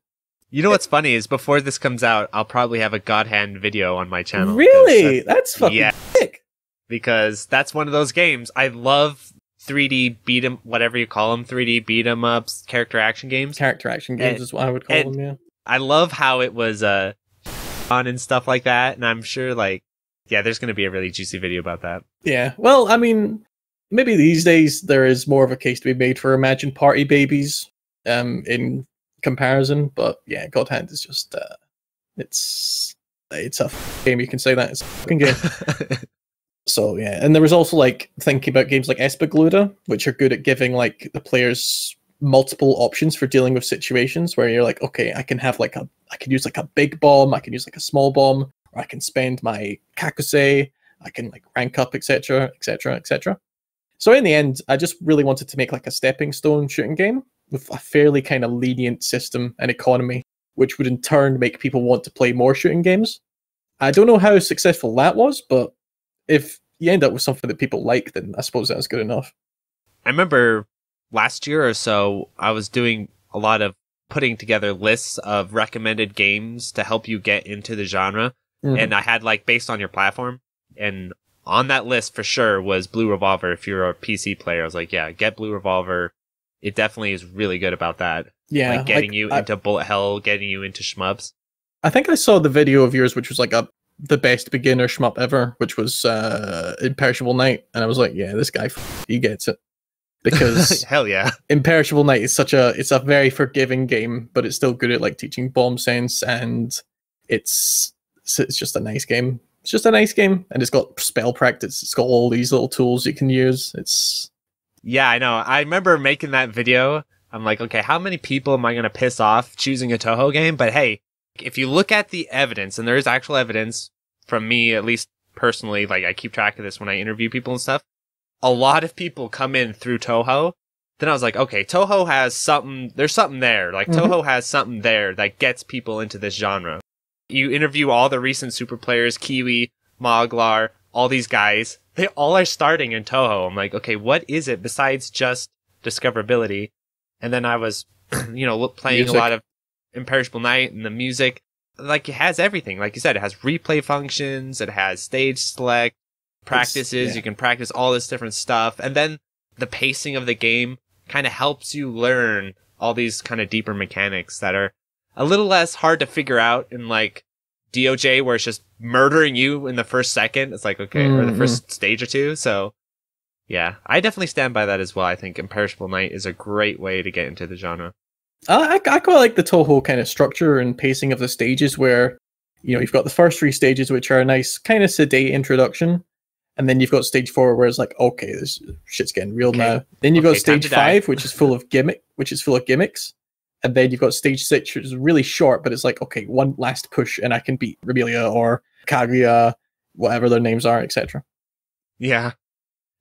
You know what's funny is before this comes out, I'll probably have a God Hand video on my channel. Really? That's, That's fucking yeah. sick. because that's one of those games. I love 3D beat 'em, whatever you call them, 3D beat 'em ups, character action games. Character action games And- is what I would call them. Yeah. I love how it was uh on and stuff like that, and I'm sure like yeah, there's gonna be a really juicy video about that. Yeah. Well, I mean, maybe these days there is more of a case to be made for Imagine Party Babyz um, in comparison. But yeah, God Hand is just uh, it's it's a f- game. You can say that it's a fucking game. So yeah, and there was also like thinking about games like Espgaluda, which are good at giving like the players multiple options for dealing with situations where you're like, okay, I can have like a, I can use like a big bomb, I can use like a small bomb, or I can spend my kakusei, I can like rank up, etc., etc., etc. So in the end, I just really wanted to make like a stepping stone shooting game with a fairly kind of lenient system and economy, which would in turn make people want to play more shooting games. I don't know how successful that was, but if you end up with something that people like, then I suppose that's good enough. I remember last year or so, I was doing a lot of putting together lists of recommended games to help you get into the genre. Mhm. And I had like based on your platform. And on that list for sure was Blue Revolver. If you're a PC player, I was like, yeah, get Blue Revolver. It definitely is really good about that. yeah, like getting like, you I, into bullet hell, getting you into shmups. I think I saw the video of yours, which was like a the best beginner shmup ever, which was uh, Imperishable Night, and I was like, yeah, this guy, f- he gets it. Because hell yeah. Imperishable Night is such a it's a very forgiving game, but it's still good at like teaching bomb sense, and it's it's, just a nice game. It's just a nice game, and it's got spell practice. It's got all these little tools you can use. It's Yeah, I know. I remember making that video. I'm like, okay, how many people am I to piss off choosing a Touhou game? But hey, if you look at the evidence, and there is actual evidence from me, at least personally, like I keep track of this when I interview people and stuff, a lot of people come in through Touhou. Then I was like, okay, Touhou has something, there's something there. Like, Mhm. Touhou has something there that gets people into this genre. You interview all the recent super players, Kiwi, Moglar, all these guys. They all are starting in Touhou. I'm like, okay, what is it besides just discoverability? And then I was, you know, playing Music. a lot of Imperishable Night and the music. Like, it has everything. Like you said, it has replay functions, it has stage select, practices. yeah. You can practice all this different stuff, and then the pacing of the game kind of helps you learn all these kind of deeper mechanics that are a little less hard to figure out in like DOJ, where it's just murdering you in the first second. It's like okay, or the Mhm. first stage or two. So. Yeah, I definitely stand by that as well. I think Imperishable Night is a great way to get into the genre. I, I, I quite like the Touhou kind of structure and pacing of the stages where, you know, you've got the first three stages, which are a nice kind of sedate introduction. And then you've got stage four where it's like, okay, this shit's getting real Okay. now. Then you've Okay, got stage five, which is full of gimmick, which is full of gimmicks. And then you've got stage six, which is really short, but it's like, okay, one last push and I can beat Remilia or Kaguya, whatever their names are, etc. Yeah.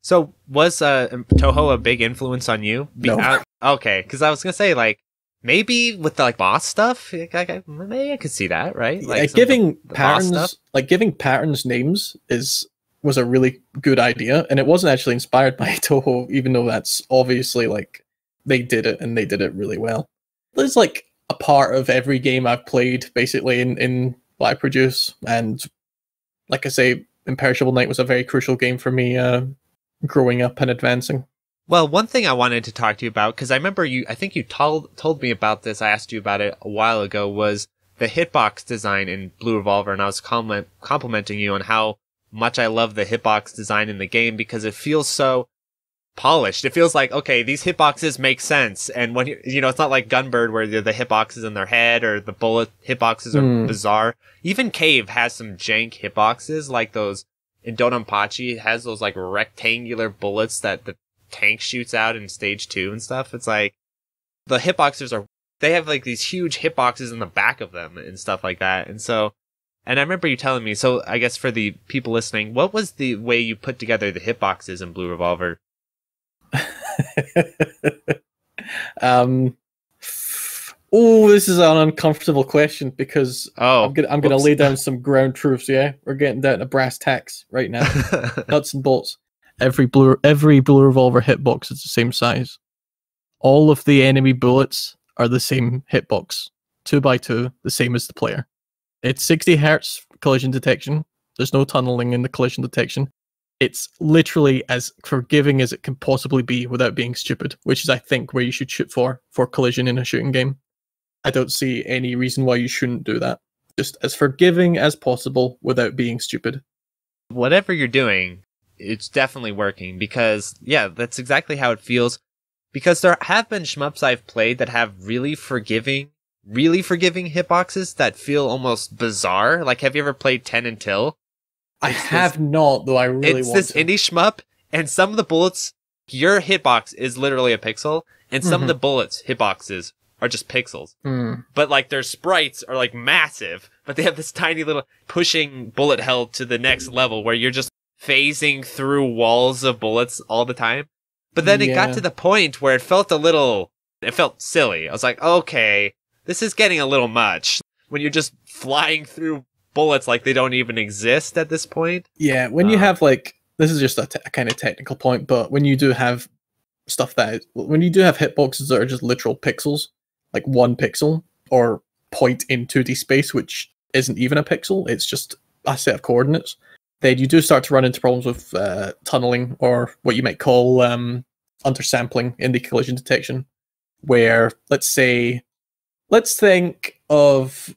So was uh, Touhou a big influence on you? Be- No. out- okay, because I was gonna say like maybe with the like boss stuff, I, I, maybe I could see that, right? Like some of the- giving the patterns, like giving patterns names is was a really good idea, and it wasn't actually inspired by Touhou, even though that's obviously like they did it and they did it really well. There's like a part of every game I've played basically in in what I produce, and like I say, Imperishable Night was a very crucial game for me uh, growing up and advancing. Well, one thing I wanted to talk to you about because I remember you, I think you told told me about this. I asked you about it a while ago. Was the hitbox design in Blue Revolver, and I was compliment, complimenting you on how much I love the hitbox design in the game because it feels so polished. It feels like okay, these hitboxes make sense, and when you you know, it's not like Gunbird where the, hitboxes in their head or the bullet hitboxes are Hmm. bizarre. Even Cave has some jank hitboxes like those. In DoDonPachi, it has those like rectangular bullets that the tank shoots out in stage two and stuff. It's like the hitboxers are they have like these huge hitboxes in the back of them and stuff like that. And so and I remember you telling me, so I guess for the people listening, what was the way you put together the hitboxes in Blue Revolver? um, oh, this is an uncomfortable question because Oh, I'm gonna I'm gonna lay down some ground truths. Yeah, we're getting down to brass tacks right now, nuts and bolts. Every blue every blue revolver hitbox is the same size. All of the enemy bullets are the same hitbox, two by two, the same as the player. It's 60 hertz collision detection. There's no tunneling in the collision detection. It's literally as forgiving as it can possibly be without being stupid, which is, I think, where you should shoot for for collision in a shooting game. I don't see any reason why you shouldn't do that. Just as forgiving as possible without being stupid. whatever you're doing, it's definitely working because yeah, that's exactly how it feels. Because there have been shmups I've played that have really forgiving, really forgiving hitboxes that feel almost bizarre. Like, have you ever played Ten Until? I It's this- have not, though I really it's want this to. indie shmup, and some of the bullets, your hitbox is literally a pixel, and some of Mhm. the bullets hitboxes are just pixels. Hmm. But like their sprites are like massive, but they have this tiny little pushing bullet hell to the next level where you're just phasing through walls of bullets all the time. But then it got to the point where it felt a little, it felt silly. I was like, okay, this is getting a little much when you're just flying through bullets like they don't even exist at this point. Yeah, when you Uh, have like this is just a, a kind of technical point, but when you do have stuff that is, when you do have hitboxes that are just literal pixels, like one pixel or point in 2D space, which isn't even a pixel, it's just a set of coordinates, then you do start to run into problems with uh, tunneling or what you might call um, undersampling in the collision detection, where let's say, let's think of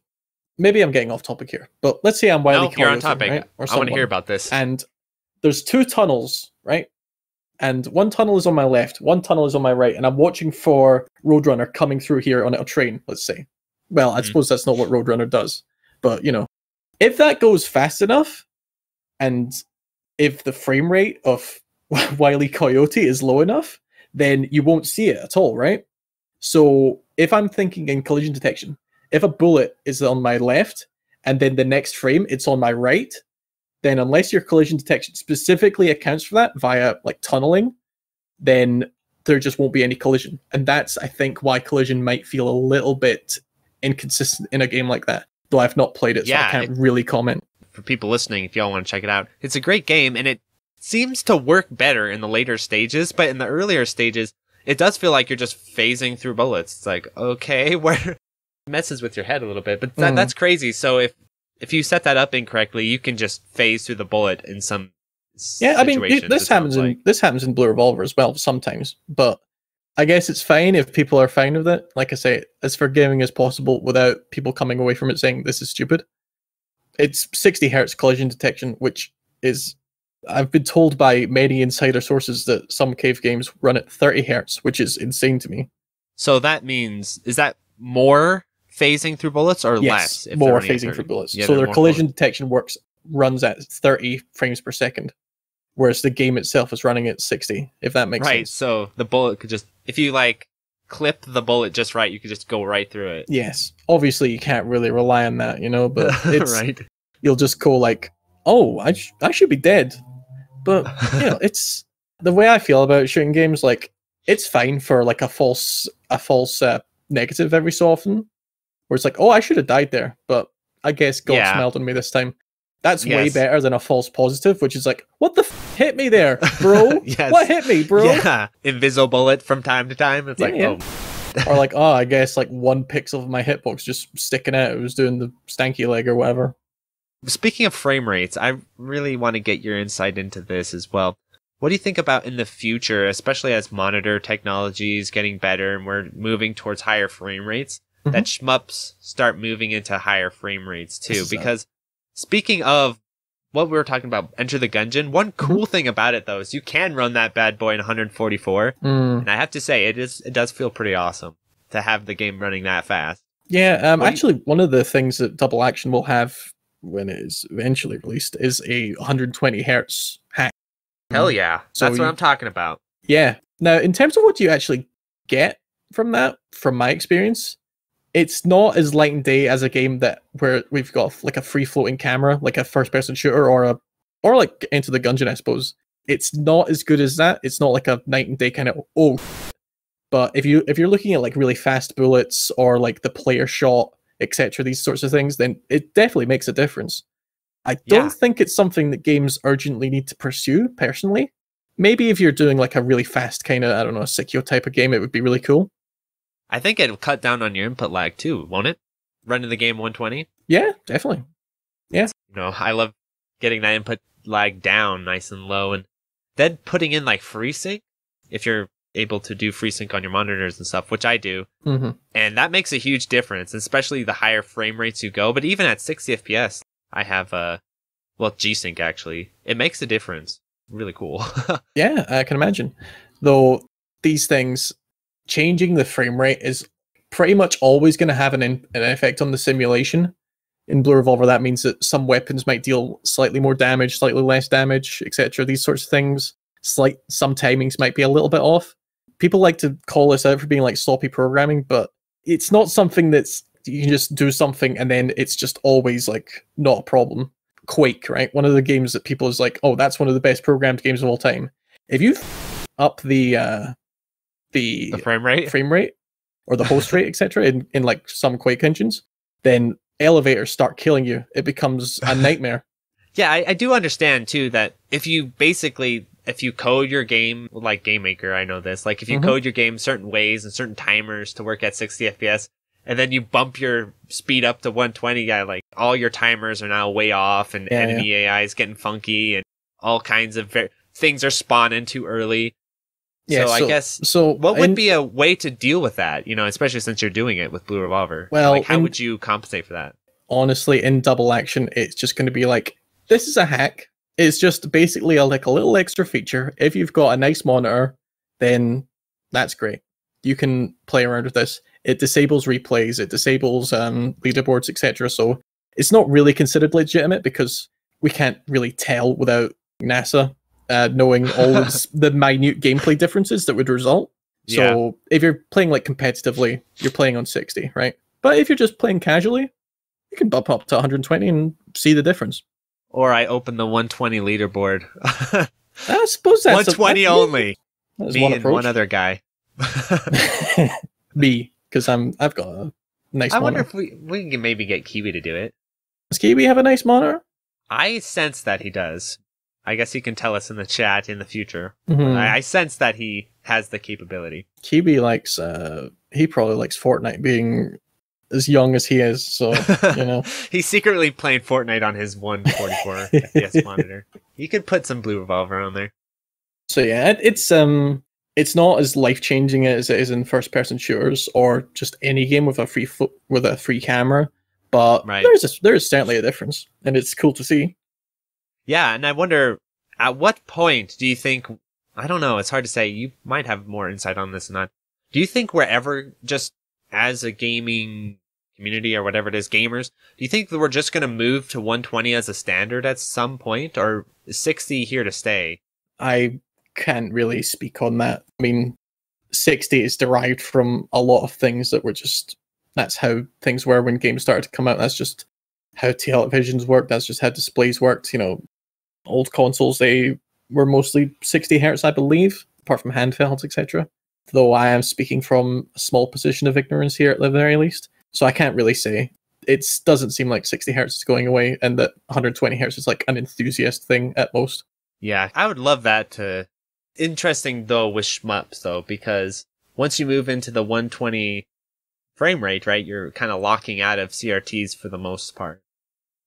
maybe I'm getting off topic here, but let's say I'm Wiley no, you're on topic. right? Or I want to hear about this. and there's two tunnels, right? And one tunnel is on my left, one tunnel is on my right, and I'm watching for Roadrunner coming through here on a train, let's say. Well, I Mhm. suppose that's not what Roadrunner does, but you know, if that goes fast enough, and if the frame rate of Wiley Coyote is low enough, then you won't see it at all, right? So if I'm thinking in collision detection, if a bullet is on my left and then the next frame it's on my right, then unless your collision detection specifically accounts for that via like tunneling, then there just won't be any collision. And that's I think why collision might feel a little bit inconsistent in a game like that. Though I've not played it, so Yeah, I can't really comment. For people listening, if y'all want to check it out, it's a great game and it seems to work better in the later stages, but in the earlier stages, it does feel like you're just phasing through bullets. It's like, okay, where it messes with your head a little bit, but that, Mhm. that's crazy. So if if you set that up incorrectly, you can just phase through the bullet in some Yeah, I mean, it- this happens sounds in this happens in Blue Revolver as well sometimes, but I guess it's fine if people are fine with it. Like I say, as forgiving as possible without people coming away from it saying this is stupid. It's 60 hertz collision detection, which is I've been told by many insider sources that some cave games run at 30 hertz, which is insane to me. So that means is that more phasing through bullets or yes, less? if more phasing through bullets. Yeah, so their collision detection works runs at 30 frames per second, whereas the game itself is running at 60. If that makes right. sense. Right. So the bullet could just if you like clip the bullet just right, you could just go right through it. Yes, obviously you can't really rely on that, you know, but it's right. you'll just go like, "Oh, I sh- I should be dead," but you know, it's the way I feel about shooting games. Like, it's fine for like a false a false uh, negative every so often, where it's like, "Oh, I should have died there," but I guess God Yeah. smiled on me this time. That's way better than a false positive, which is like, "What the f- hit me there, bro? Yes. What hit me, bro?" Yeah, invisible bullet from time to time. It's Yeah, like, yeah. oh, or like, "Oh, I guess like one pixel of my hitbox just sticking out. It was doing the stanky leg or whatever." Speaking of frame rates, I really want to get your insight into this as well. What do you think about in the future, especially as monitor technology is getting better and we're moving towards higher frame rates, that mm-hmm. shmups start moving into higher frame rates too? Because speaking of what we were talking about, Enter the Gungeon, one cool thing about it though is you can run that bad boy in 144, Mm. and I have to say it is it does feel pretty awesome to have the game running that fast. Yeah, um, What do you- actually, one of the things that Double Action will have when it is eventually released is a 120 hertz hack. Hell yeah, So that's what I'm talking about. Yeah. Now, in terms of what you actually get from that, from my experience, it's not as light and day as a game that where we've got like a free floating camera, like a first person shooter, or a or like Enter the Gungeon, I suppose. It's not as good as that. It's not like a night and day kind of oh. But if you if you're looking at like really fast bullets or like the player shot, etc., these sorts of things, then it definitely makes a difference. I don't Yeah. think it's something that games urgently need to pursue personally maybe if you're doing like a really fast kind of I don't know a Sekiro type of game, it would be really cool. I think it'll cut down on your input lag too, won't it? Running the game 120. Yeah, definitely. Yeah. You know, I love getting that input lag down nice and low, and then putting in like FreeSync if you're able to do FreeSync on your monitors and stuff, which I do, hmm and that makes a huge difference, especially the higher frame rates you go. But even at 60 FPS, I have uh, well G-Sync actually. It makes a difference. Really cool. Yeah, I can imagine. Though these things changing the frame rate is pretty much always going to have an, in- an effect on the simulation. In Blue Revolver, that means that some weapons might deal slightly more damage, slightly less damage, etc. These sorts of things. Slight some timings might be a little bit off. People like to call this out for being like sloppy programming, but it's not something that's you can just do something and then it's just always like not a problem. Quake, right? One of the games that people is like, oh, that's one of the best programmed games of all time. If you up the uh the, the frame rate. frame rate or the host rate, etc., in, in like some Quake engines, then elevators start killing you. It becomes a nightmare. Yeah, I, I do understand too that if you basically if you code your game like Game Maker, I know this. Like if you Mhm. code your game certain ways and certain timers to work at 60 FPS, and then you bump your speed up to 120, yeah, like all your timers are now way off, and Yeah, enemy AI is getting funky, and all kinds of ver- things are spawning too early. Yeah, so, I guess So what would in- be a way to deal with that? You know, especially since you're doing it with Blue Revolver. Well, like how in- would you compensate for that? honestly in double action it's just going to be like this is a hack it's just basically a, like a little extra feature if you've got a nice monitor then that's great you can play around with this it disables replays it disables um, leaderboards etc so it's not really considered legitimate because we can't really tell without nasa uh, knowing all of the minute gameplay differences that would result so if you're playing like competitively you're playing on 60 right but if you're just playing casually you can bump up to 120 and see the difference. Or I open the 120 leaderboard. I suppose that's a- 120 that's- only. That's Me one and approach. one other guy. Me, because I'm I've got a nice I wonder if we we can maybe get Kiwi to do it. Does Kiwi have a nice monitor? I sense that he does. I guess he can tell us in the chat in the future. Mhm. I, I sense that he has the capability. Kiwi likes uh he probably likes Fortnite being as young as he is. So you know, He's secretly playing Fortnite on his 144 FPS monitor. You could put some Blue Revolver on there. so yeah, it, it's um, it's not as life changing as it is in first person shooters or just any game with a free fo- with a free camera. But Right. there's a, there's certainly a difference, and it's cool to see. Yeah, and I wonder at what point do you think I don't know, it's hard to say. You might have more insight on this than not. Do you think we're ever just as a gaming community or whatever it is, gamers, do you think that we're just gonna move to 120 as a standard at some point, or is 60 here to stay? I can't really speak on that. I mean, 60 is derived from a lot of things that were just that's how things were when games started to come out. That's just how televisions worked. That's just how displays worked. You know, old consoles they were mostly 60 hertz, I believe, apart from handhelds, etc. Though I am speaking from a small position of ignorance here at the very least, so I can't really say. It doesn't seem like 60 hertz is going away, and that 120 hertz is like an enthusiast thing at most. Yeah, I would love that to. Interesting though with shmups though, because once you move into the 120 frame rate, right, you're kind of locking out of CRTs for the most part.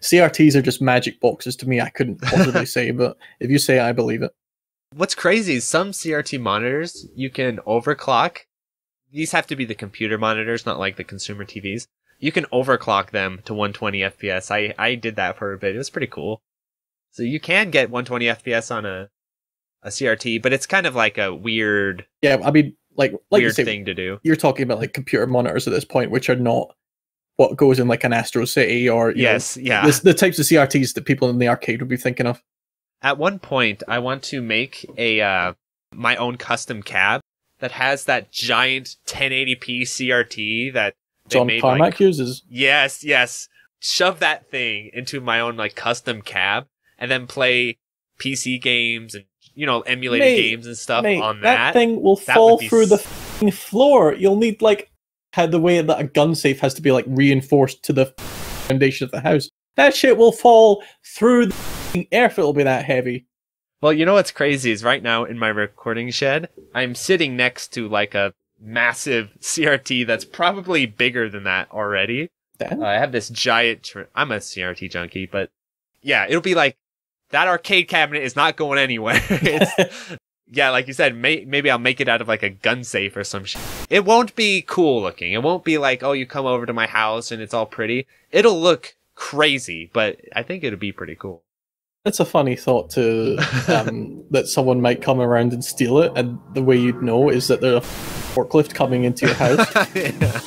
CRTs are just magic boxes to me. I couldn't possibly say, but if you say it, I believe it. What's crazy is some CRT monitors you can overclock. These have to be the computer monitors, not like the consumer TVs. You can overclock them to 120 FPS. I, I did that for a bit. It was pretty cool. So you can get 120 FPS on a a CRT, but it's kind of like a weird Yeah, I mean, like, like you weird say, thing to do. you're talking about like computer monitors at this point, which are not what goes in like an Astro City or you know, Yes, yeah. this, the types of CRTs that people in the arcade would be thinking of. At one point, I want to make a uh, my own custom cab that has that giant 1080p CRT that they John made Carmack like uses. Yes, yes. Shove that thing into my own like custom cab and then play PC games and you know emulated Mate, games and stuff Mate, on that. That thing will that fall through the s- f***ing floor. You'll need like how the way that a gun safe has to be like reinforced to the foundation of the house. That shit will fall through the air if it'll be that heavy. Well, you know what's crazy is right now in my recording shed, I'm sitting next to like a massive CRT that's probably bigger than that already. Uh, I have this giant. Tr- I'm a CRT junkie, but yeah, it'll be like that arcade cabinet is not going anywhere. it's, yeah, like you said, may- maybe I'll make it out of like a gun safe or some shit. It won't be cool looking. It won't be like, oh, you come over to my house and it's all pretty. It'll look crazy, but I think it'll be pretty cool. It's a funny thought to um, that someone might come around and steal it, and the way you'd know is that there's a forklift coming into your house. Yeah.